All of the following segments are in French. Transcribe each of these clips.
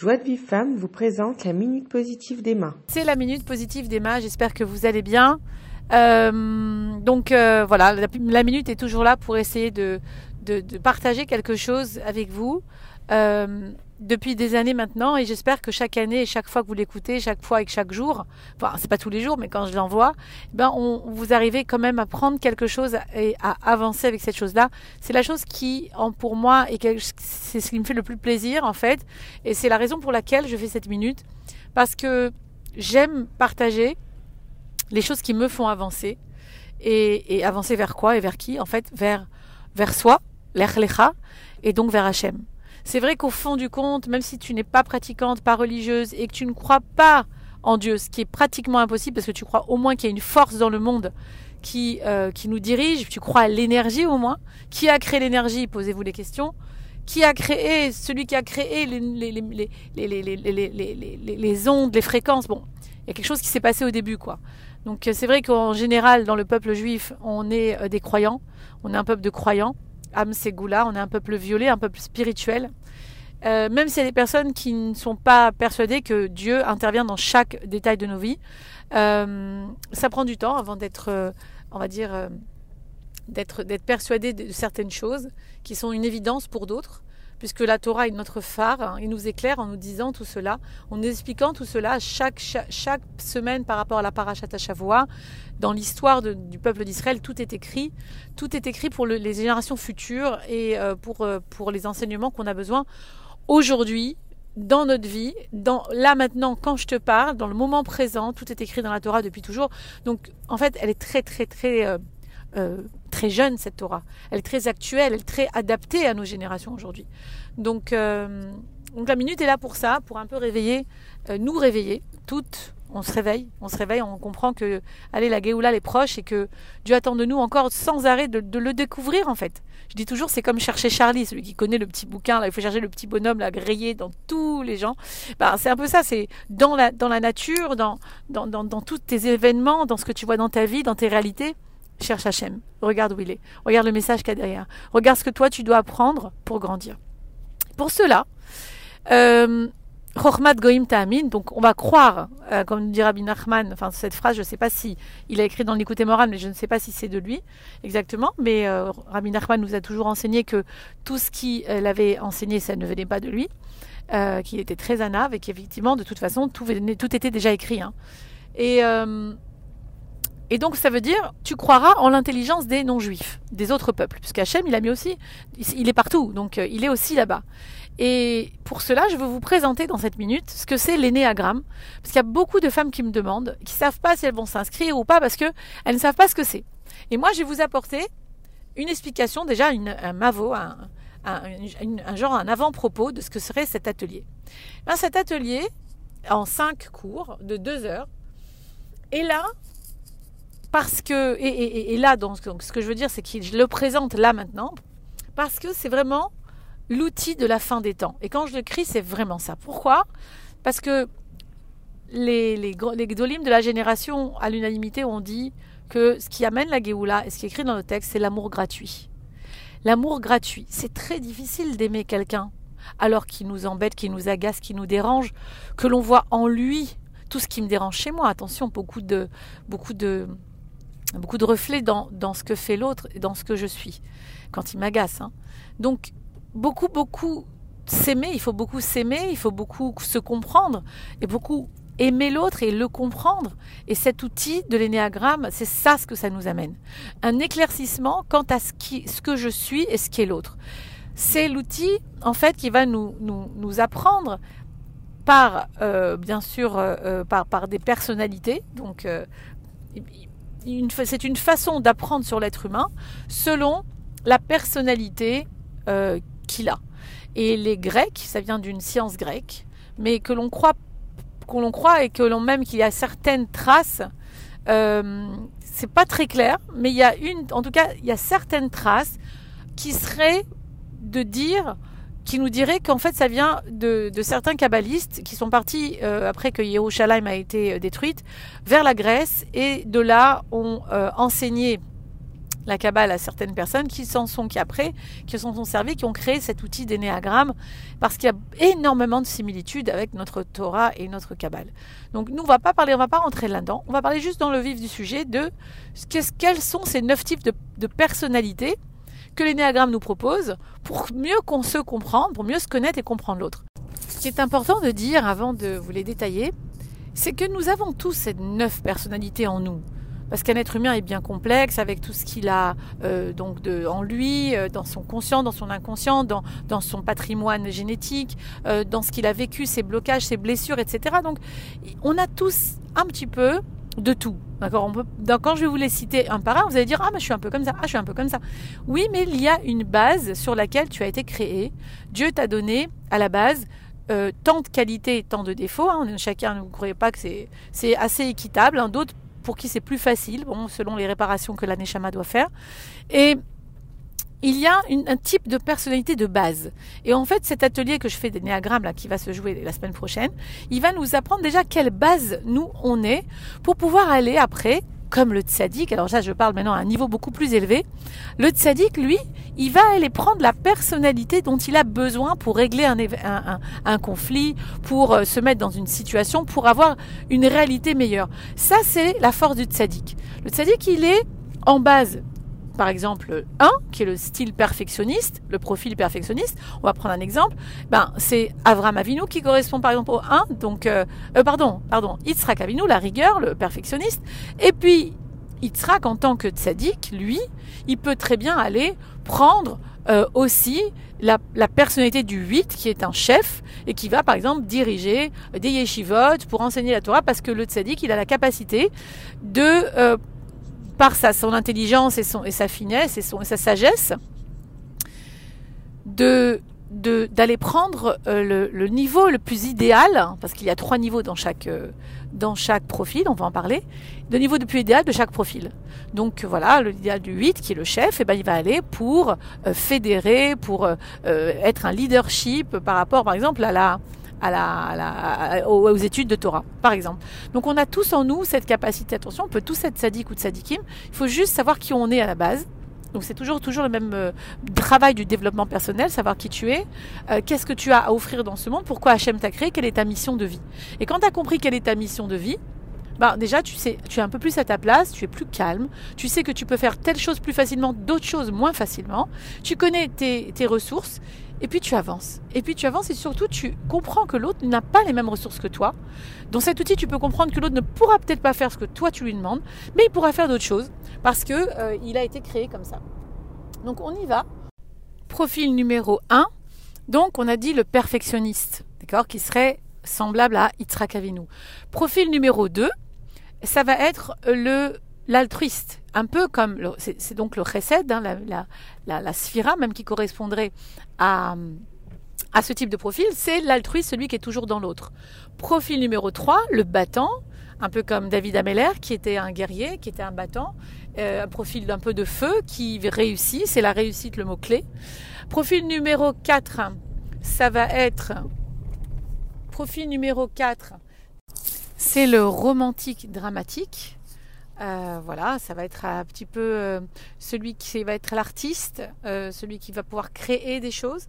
Joie de Vive Femme vous présente la Minute Positive d'Emma. C'est la Minute Positive d'Emma, j'espère que vous allez bien. Euh, donc euh, voilà, la, minute est toujours là pour essayer de, partager quelque chose avec vous. Euh, depuis des années maintenant et j'espère que chaque année et chaque fois que vous l'écoutez, chaque fois et chaque jour, enfin c'est pas tous les jours mais quand je l'envoie, eh ben on, vous arrivez quand même à prendre quelque chose et à avancer avec cette chose-là. C'est la chose qui, en, pour moi, c'est ce qui me fait le plus plaisir en fait et c'est la raison pour laquelle je fais cette minute parce que j'aime partager les choses qui me font avancer et, et avancer vers quoi et vers qui? En fait vers vers soi, l'erlecha et donc vers Hachem. C'est vrai qu'au fond du compte, même si tu n'es pas pratiquante, pas religieuse et que tu ne crois pas en Dieu, ce qui est pratiquement impossible parce que tu crois au moins qu'il y a une force dans le monde qui, euh, qui nous dirige, tu crois à l'énergie au moins. Qui a créé l'énergie Posez-vous les questions. Qui a créé, celui qui a créé les, les, les, les, ondes, les fréquences Bon, il y a quelque chose qui s'est passé au début, quoi. Donc c'est vrai qu'en général, dans le peuple juif, on est des croyants, on est un peuple de croyants. Am Segula, on est un peuple violé, un peuple spirituel. Euh, même s'il y a des personnes qui ne sont pas persuadées que Dieu intervient dans chaque détail de nos vies, euh, ça prend du temps avant d'être, euh, on va dire, d'être persuadé de certaines choses qui sont une évidence pour d'autres puisque la Torah est notre phare, hein, il nous éclaire en nous disant tout cela, en nous expliquant tout cela chaque, chaque, semaine par rapport à la Parashat Shavua. Dans l'histoire du peuple d'Israël, tout est écrit, tout est écrit pour les générations futures et euh, pour, euh, pour les enseignements qu'on a besoin aujourd'hui dans notre vie, dans là maintenant quand je te parle, dans le moment présent, tout est écrit dans la Torah depuis toujours. Donc en fait, elle est très très très euh, très jeune cette Torah. Elle est très actuelle, elle est très adaptée à nos générations aujourd'hui. Donc, euh, donc la minute est là pour ça, pour un peu réveiller, euh, nous réveiller toutes. On se réveille, on se réveille, on comprend que allez la Géoula est proche et que Dieu attend de nous encore sans arrêt de, le découvrir en fait. Je dis toujours c'est comme chercher Charlie, celui qui connaît le petit bouquin là, il faut chercher le petit bonhomme là grillé dans tous les gens. Bah, c'est un peu ça, c'est dans la dans la nature, dans, dans dans tous tes événements, dans ce que tu vois dans ta vie, dans tes réalités cherche Hachem. Regarde où il est. Regarde le message qu'il y a derrière. Regarde ce que toi tu dois apprendre pour grandir. Pour cela, euh, Goim Ta'amin, donc on va croire, euh, comme dit Rabbi Nachman, enfin cette phrase, je ne sais pas si il a écrit dans l'écoute moral, mais je ne sais pas si c'est de lui exactement, mais euh, Rabbi Nachman nous a toujours enseigné que tout ce qu'il euh, avait enseigné, ça ne venait pas de lui, qu'il était très anave et qu'effectivement, de toute façon, tout, tout était déjà écrit. Hein. Et et donc ça veut dire, tu croiras en l'intelligence des non-juifs, des autres peuples, puisqu'Hachem, il a mis aussi, il est partout, donc euh, il est aussi là-bas. Et pour cela, je veux vous présenter dans cette minute ce que c'est l'énéagramme, parce qu'il y a beaucoup de femmes qui me demandent, qui savent pas si elles vont s'inscrire ou pas, parce que elles ne savent pas ce que c'est. Et moi, je vais vous apporter une explication, déjà un mavo, un, genre, un avant-propos de ce que serait cet atelier. Ben, cet atelier, en cinq cours de deux heures, est là parce que, et, là, donc, ce que je veux dire, c'est que je le présente là maintenant, parce que c'est vraiment l'outil de la fin des temps. Et quand je le crie, c'est vraiment ça. Pourquoi? Parce que les, les, les de la génération, à l'unanimité, ont dit que ce qui amène la Géoula et ce qui est écrit dans le texte, c'est l'amour gratuit. L'amour gratuit. C'est très difficile d'aimer quelqu'un alors qu'il nous embête, qu'il nous agace, qu'il nous dérange, que l'on voit en lui tout ce qui me dérange chez moi. Attention, beaucoup de, beaucoup de, beaucoup de reflets dans, dans ce que fait l'autre et dans ce que je suis, quand il m'agace. Hein. Donc, beaucoup, beaucoup s'aimer, il faut beaucoup s'aimer, il faut beaucoup se comprendre et beaucoup aimer l'autre et le comprendre. Et cet outil de l'énéagramme, c'est ça ce que ça nous amène. Un éclaircissement quant à ce, qui, ce que je suis et ce qu'est l'autre. C'est l'outil, en fait, qui va nous, nous, nous apprendre par, euh, bien sûr, euh, euh, par, par des personnalités. Donc, c'est une façon d'apprendre sur l'être humain selon la personnalité euh, qu'il a. Et les Grecs, ça vient d'une science grecque, mais que l'on croit, qu'on l'on croit et que l'on même qu'il y a certaines traces. Euh, c'est pas très clair, mais il y a une, en tout cas, il y a certaines traces qui seraient de dire qui nous dirait qu'en fait ça vient de, certains kabbalistes qui sont partis euh, après que Yerushalayim a été euh, détruite vers la Grèce et de là ont euh, enseigné la cabale à certaines personnes qui s'en sont, qui après, qui sont servis, qui ont créé cet outil d'énéagramme, parce qu'il y a énormément de similitudes avec notre Torah et notre cabale. Donc nous, on va pas parler, on va pas rentrer là-dedans, on va parler juste dans le vif du sujet de quels sont ces neuf types de, de personnalités que l'énéagramme nous propose pour mieux qu'on se comprenne, pour mieux se connaître et comprendre l'autre. Ce qui est important de dire avant de vous les détailler, c'est que nous avons tous ces neuf personnalités en nous. Parce qu'un être humain est bien complexe avec tout ce qu'il a euh, donc en lui, euh, dans son conscient, dans son inconscient, dans, dans son patrimoine génétique, euh, dans ce qu'il a vécu, ses blocages, ses blessures, etc. Donc on a tous un petit peu de tout. D'accord on peut, Quand je vais vous les citer un par un, vous allez dire Ah, mais je suis un peu comme ça, ah, je suis un peu comme ça. Oui, mais il y a une base sur laquelle tu as été créé. Dieu t'a donné à la base euh, tant de qualités et tant de défauts. Hein. Chacun ne vous croyez pas que c'est assez équitable. Hein. D'autres pour qui c'est plus facile, bon, selon les réparations que l'aneshama doit faire. Et il y a un type de personnalité de base. Et en fait, cet atelier que je fais des néagrammes, là, qui va se jouer la semaine prochaine, il va nous apprendre déjà quelle base nous on est pour pouvoir aller après comme le tzaddik, alors ça je parle maintenant à un niveau beaucoup plus élevé, le tzaddik, lui, il va aller prendre la personnalité dont il a besoin pour régler un, un, un, conflit, pour euh, se mettre dans une situation, pour avoir une réalité meilleure. Ça, c'est la force du tzaddik. Le tzaddik, il est en base par exemple 1, qui est le style perfectionniste, le profil perfectionniste, on va prendre un exemple, ben, c'est Avram Avinu qui correspond par exemple au 1, donc, euh, euh, pardon, pardon, Yitzhak Avinu, la rigueur, le perfectionniste, et puis Yitzhak en tant que tzaddik, lui, il peut très bien aller prendre euh, aussi la, la, personnalité du 8 qui est un chef et qui va par exemple diriger des yeshivot pour enseigner la Torah parce que le tzaddik il a la capacité de par sa, son intelligence et, son, et sa finesse et, son, sa sagesse, de d'aller prendre euh, le, le, niveau le plus idéal, parce qu'il y a trois niveaux dans chaque, euh, dans chaque profil, on va en parler, le niveau le plus idéal de chaque profil. Donc voilà, l'idéal du 8 qui est le chef, et eh ben, il va aller pour euh, fédérer, pour être un leadership par rapport par exemple à la, à la, aux, études de Torah, par exemple. Donc on a tous en nous cette capacité, attention, on peut tous être sadique ou tzadikim, il faut juste savoir qui on est à la base. Donc c'est toujours toujours le même euh, travail du développement personnel, savoir qui tu es, euh, qu'est-ce que tu as à offrir dans ce monde, pourquoi Hachem t'a créé, quelle est ta mission de vie. Et quand tu as compris quelle est ta mission de vie, bah déjà tu sais, tu es un peu plus à ta place, tu es plus calme, tu sais que tu peux faire telle chose plus facilement, d'autres choses moins facilement, tu connais tes ressources et puis tu avances. Et puis tu avances et surtout tu comprends que l'autre n'a pas les mêmes ressources que toi. Dans cet outil, tu peux comprendre que l'autre ne pourra peut-être pas faire ce que toi tu lui demandes, mais il pourra faire d'autres choses parce que euh, il a été créé comme ça. Donc on y va. Profil numéro 1. Donc on a dit le perfectionniste, d'accord, qui serait semblable à Yitzhak Avinu. Profil numéro 2, ça va être le l'altruiste, un peu comme c'est donc le chesed, hein, la, la, sphira même qui correspondrait à, à ce type de profil, c'est l'altruiste, celui qui est toujours dans l'autre. Profil numéro 3, le battant, un peu comme David Ameller, qui était un guerrier, qui était un battant, euh, un profil d'un peu de feu, qui réussit, c'est la réussite le mot-clé. Profil numéro 4, ça va être... Profil numéro 4, c'est le romantique dramatique. Euh, voilà, ça va être un petit peu euh, celui qui va être l'artiste, euh, celui qui va pouvoir créer des choses.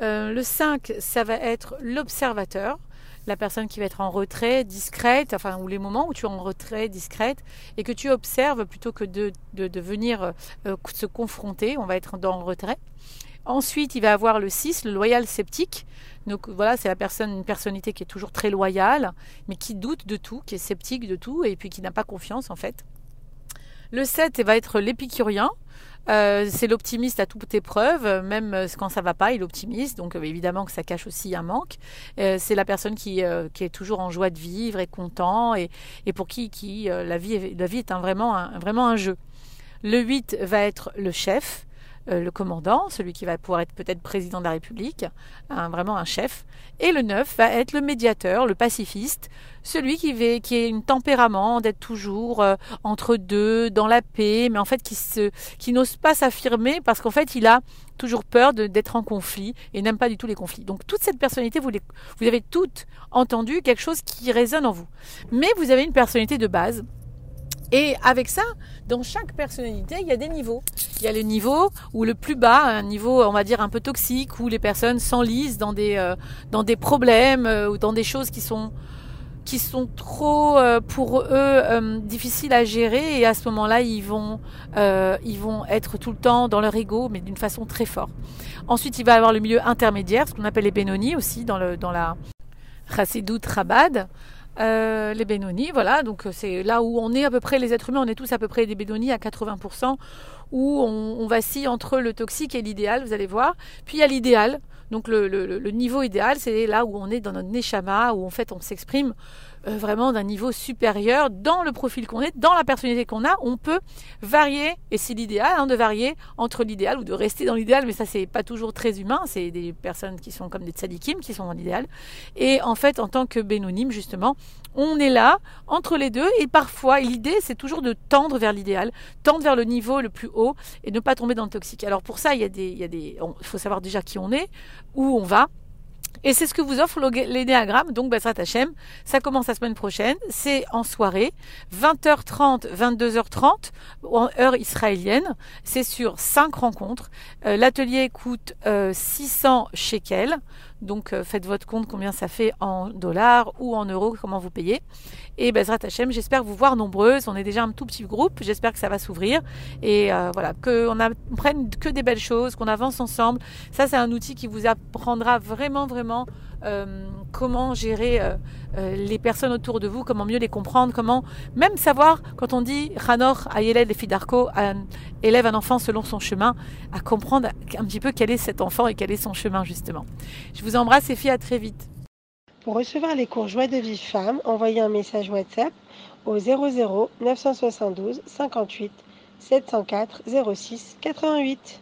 le 5, ça va être l'observateur, la personne qui va être en retrait, discrète, enfin, ou les moments où tu es en retrait, discrète, et que tu observes plutôt que de, de, de venir se confronter, on va être dans le retrait. Ensuite, il va avoir le 6, le loyal sceptique. Donc voilà, c'est la personne, une personnalité qui est toujours très loyale, mais qui doute de tout, qui est sceptique de tout, et puis qui n'a pas confiance en fait. Le 7 va être l'épicurien. Euh, c'est l'optimiste à toute épreuve, même euh, quand ça va pas, il optimiste. Donc euh, évidemment que ça cache aussi un manque. c'est la personne qui, est toujours en joie de vivre et content et, pour qui, la vie, est, vraiment, un, vraiment un jeu. Le 8 va être le chef. Euh, le commandant, celui qui va pouvoir être peut-être président de la République, vraiment un chef. Et le 9 va être le médiateur, le pacifiste, celui qui, va, qui est un tempérament d'être toujours euh, entre deux, dans la paix, mais en fait qui, se, qui n'ose pas s'affirmer parce qu'en fait il a toujours peur d'être en conflit et n'aime pas du tout les conflits. Donc toute cette personnalité, vous, vous avez toutes entendu quelque chose qui résonne en vous. Mais vous avez une personnalité de base Et avec ça, dans chaque personnalité, il y a des niveaux. Il y a le niveau où le plus bas, un niveau, on va dire, un peu toxique, où les personnes s'enlisent dans des, euh, dans des problèmes euh, ou dans des choses qui sont qui sont trop euh, pour eux difficiles à gérer et à ce moment-là ils vont ils vont être tout le temps dans leur ego mais d'une façon très forte. Ensuite il va y avoir le milieu intermédiaire, ce qu'on appelle les Benoni aussi dans le dans la Chassidut Rabad. Euh, les Benoni, voilà, donc c'est là où on est à peu près les êtres humains, on est tous à peu près des Benoni à 80%, où on, vacille entre le toxique et l'idéal, vous allez voir. Puis il y a l'idéal, donc le, niveau idéal, c'est là où on est dans notre neshama, où en fait on s'exprime euh, vraiment d'un niveau supérieur dans le profil qu'on est, dans la personnalité qu'on a. On peut varier, et c'est l'idéal, hein, de varier entre l'idéal ou de rester dans l'idéal, mais ça c'est pas toujours très humain. C'est des personnes qui sont comme des tzadikim qui sont dans l'idéal. Et en fait, en tant que bénonyme justement, on est là entre les deux et parfois l'idée c'est toujours de tendre vers l'idéal, tendre vers le niveau le plus haut et ne pas tomber dans le toxique. Alors pour ça, il y a des, il faut savoir déjà qui on est, où on va. Et c'est ce que vous offre l'énéagramme, donc Basrat Hachem. Ça commence la semaine prochaine. C'est en soirée, 20h30, 22h30, en heure israélienne. C'est sur 5 rencontres. Euh, L'atelier coûte euh, 600 shekels. Donc euh, faites votre compte combien ça fait en dollars ou en euros, comment vous payez. Et Bezrat Hachem, j'espère vous voir nombreuses. On est déjà un tout petit groupe. J'espère que ça va s'ouvrir. Et euh, voilà, qu'on apprenne que des belles choses, qu'on avance ensemble. Ça, c'est un outil qui vous apprendra vraiment, vraiment euh, comment gérer euh, euh, les personnes autour de vous, comment mieux les comprendre, comment même savoir quand on dit Hanor Ayeled et Fidarko élève un enfant selon son chemin, à comprendre un petit peu quel est cet enfant et quel est son chemin justement. Je vous embrasse et fille à très vite. Pour recevoir les cours Joie de vie femme, envoyez un message WhatsApp au 00 972 58 704 06 88.